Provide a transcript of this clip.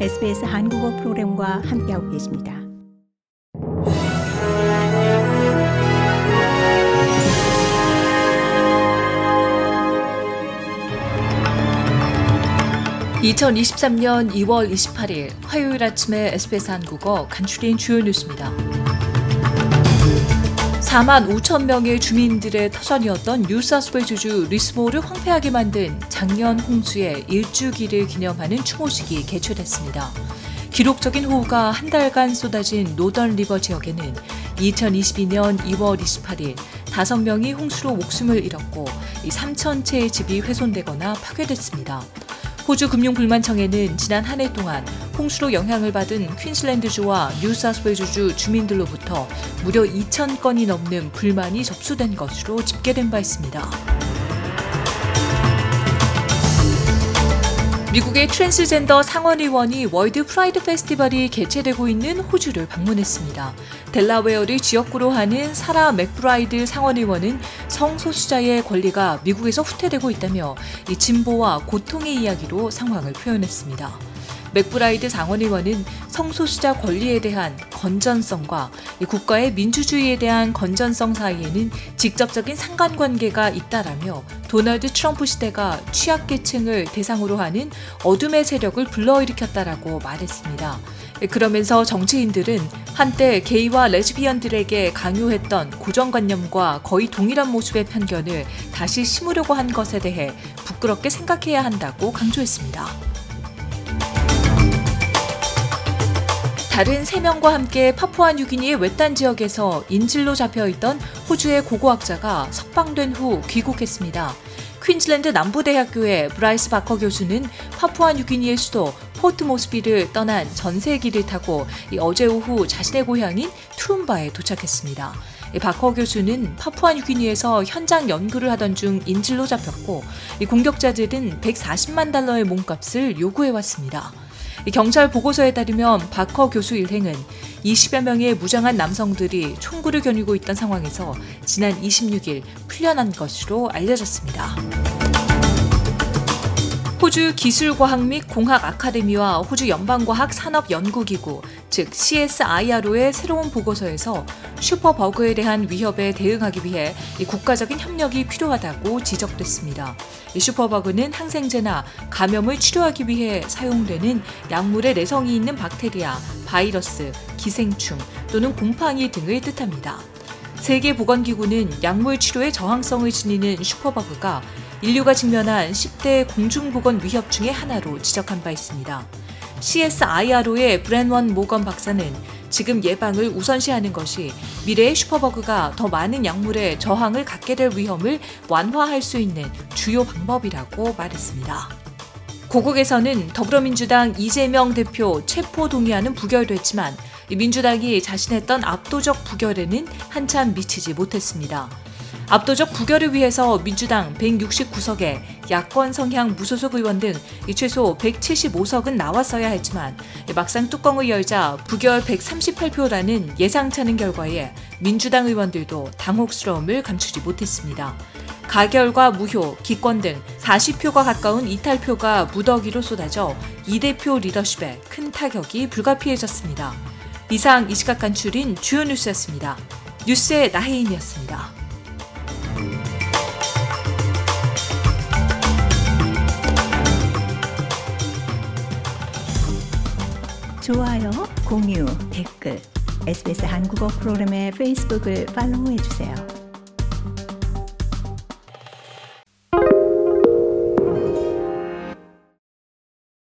SBS 한국어 프로그램과 함께하고 계십니다. (2023년 2월 28일) 화요일 아침에 SBS 한국어 간추린 주요 뉴스입니다. 4만 5천 명의 주민들의 터전이었던 뉴사스웨이주주 리스모를 황폐하게 만든 작년 홍수의 일주기를 기념하는 추모식이 개최됐습니다. 기록적인 호우가 한 달간 쏟아진 노던 리버 지역에는 2022년 2월 28일 5명이 홍수로 목숨을 잃었고 3천 채의 집이 훼손되거나 파괴됐습니다. 호주 금융불만청에는 지난 한 해 동안 홍수로 영향을 받은 퀸슬랜드주와 뉴사스웨이주주 주민들로부터 무려 2천 건이 넘는 불만이 접수된 것으로 집계된 바 있습니다. 미국의 트랜스젠더 상원의원이 World Pride 페스티벌이 개최되고 있는 호주를 방문했습니다. 델라웨어를 지역구로 하는 사라 맥브라이드 상원의원은 성소수자의 권리가 미국에서 후퇴되고 있다며 이 진보와 고통의 이야기로 상황을 표현했습니다. 맥브라이드 상원의원은 성소수자 권리에 대한 건전성과 국가의 민주주의에 대한 건전성 사이에는 직접적인 상관관계가 있다라며 도널드 트럼프 시대가 취약계층을 대상으로 하는 어둠의 세력을 불러일으켰다라고 말했습니다. 그러면서 정치인들은 한때 게이와 레즈비언들에게 강요했던 고정관념과 거의 동일한 모습의 편견을 다시 심으려고 한 것에 대해 부끄럽게 생각해야 한다고 강조했습니다. 다른 3명과 함께 파푸아 뉴기니의 외딴 지역에서 인질로 잡혀있던 호주의 고고학자가 석방된 후 귀국했습니다. 퀸즐랜드 남부대학교의 브라이스 바커 교수는 파푸아 뉴기니의 수도 포트 모스비를 떠난 전세기를 타고 어제 오후 자신의 고향인 투룸바에 도착했습니다. 바커 교수는 파푸아 뉴기니에서 현장 연구를 하던 중 인질로 잡혔고 공격자들은 140만 달러의 몸값을 요구해 왔습니다. 경찰 보고서에 따르면 바커 교수 일행은 20여 명의 무장한 남성들이 총구를 겨누고 있던 상황에서 지난 26일 풀려난 것으로 알려졌습니다. 호주 기술과학 및 공학 아카데미와 호주 연방과학 산업연구기구, 즉 CSIRO의 새로운 보고서에서 슈퍼버그에 대한 위협에 대응하기 위해 국가적인 협력이 필요하다고 지적됐습니다. 슈퍼버그는 항생제나 감염을 치료하기 위해 사용되는 약물의 내성이 있는 박테리아, 바이러스, 기생충 또는 곰팡이 등을 뜻합니다. 세계보건기구는 약물 치료에 저항성을 지니는 superbug가 인류가 직면한 10대 공중보건 위협 중의 하나로 지적한 바 있습니다. CSIRO의 브랜원 모건 박사는 지금 예방을 우선시하는 것이 미래의 superbug가 더 많은 약물에 저항을 갖게 될 위험을 완화할 수 있는 주요 방법이라고 말했습니다. 고국에서는 더불어민주당 이재명 대표 체포 동의안은 부결됐지만 민주당이 자신했던 압도적 부결에는 한참 미치지 못했습니다. 압도적 부결을 위해서 민주당 169석에 야권 성향 무소속 의원 등 최소 175석은 나왔어야 했지만 막상 뚜껑을 열자 부결 138표라는 예상찮은 결과에 민주당 의원들도 당혹스러움을 감추지 못했습니다. 가결과 무효, 기권 등 40표가 가까운 이탈표가 무더기로 쏟아져 이 대표 리더십에 큰 타격이 불가피해졌습니다. 이상 이 시각 간출인 주요 뉴스였습니다. 뉴스의 나혜인이었습니다. 좋아요, 공유, 댓글, SBS 한국어 프로그램의 페이스북을 팔로우해 주세요.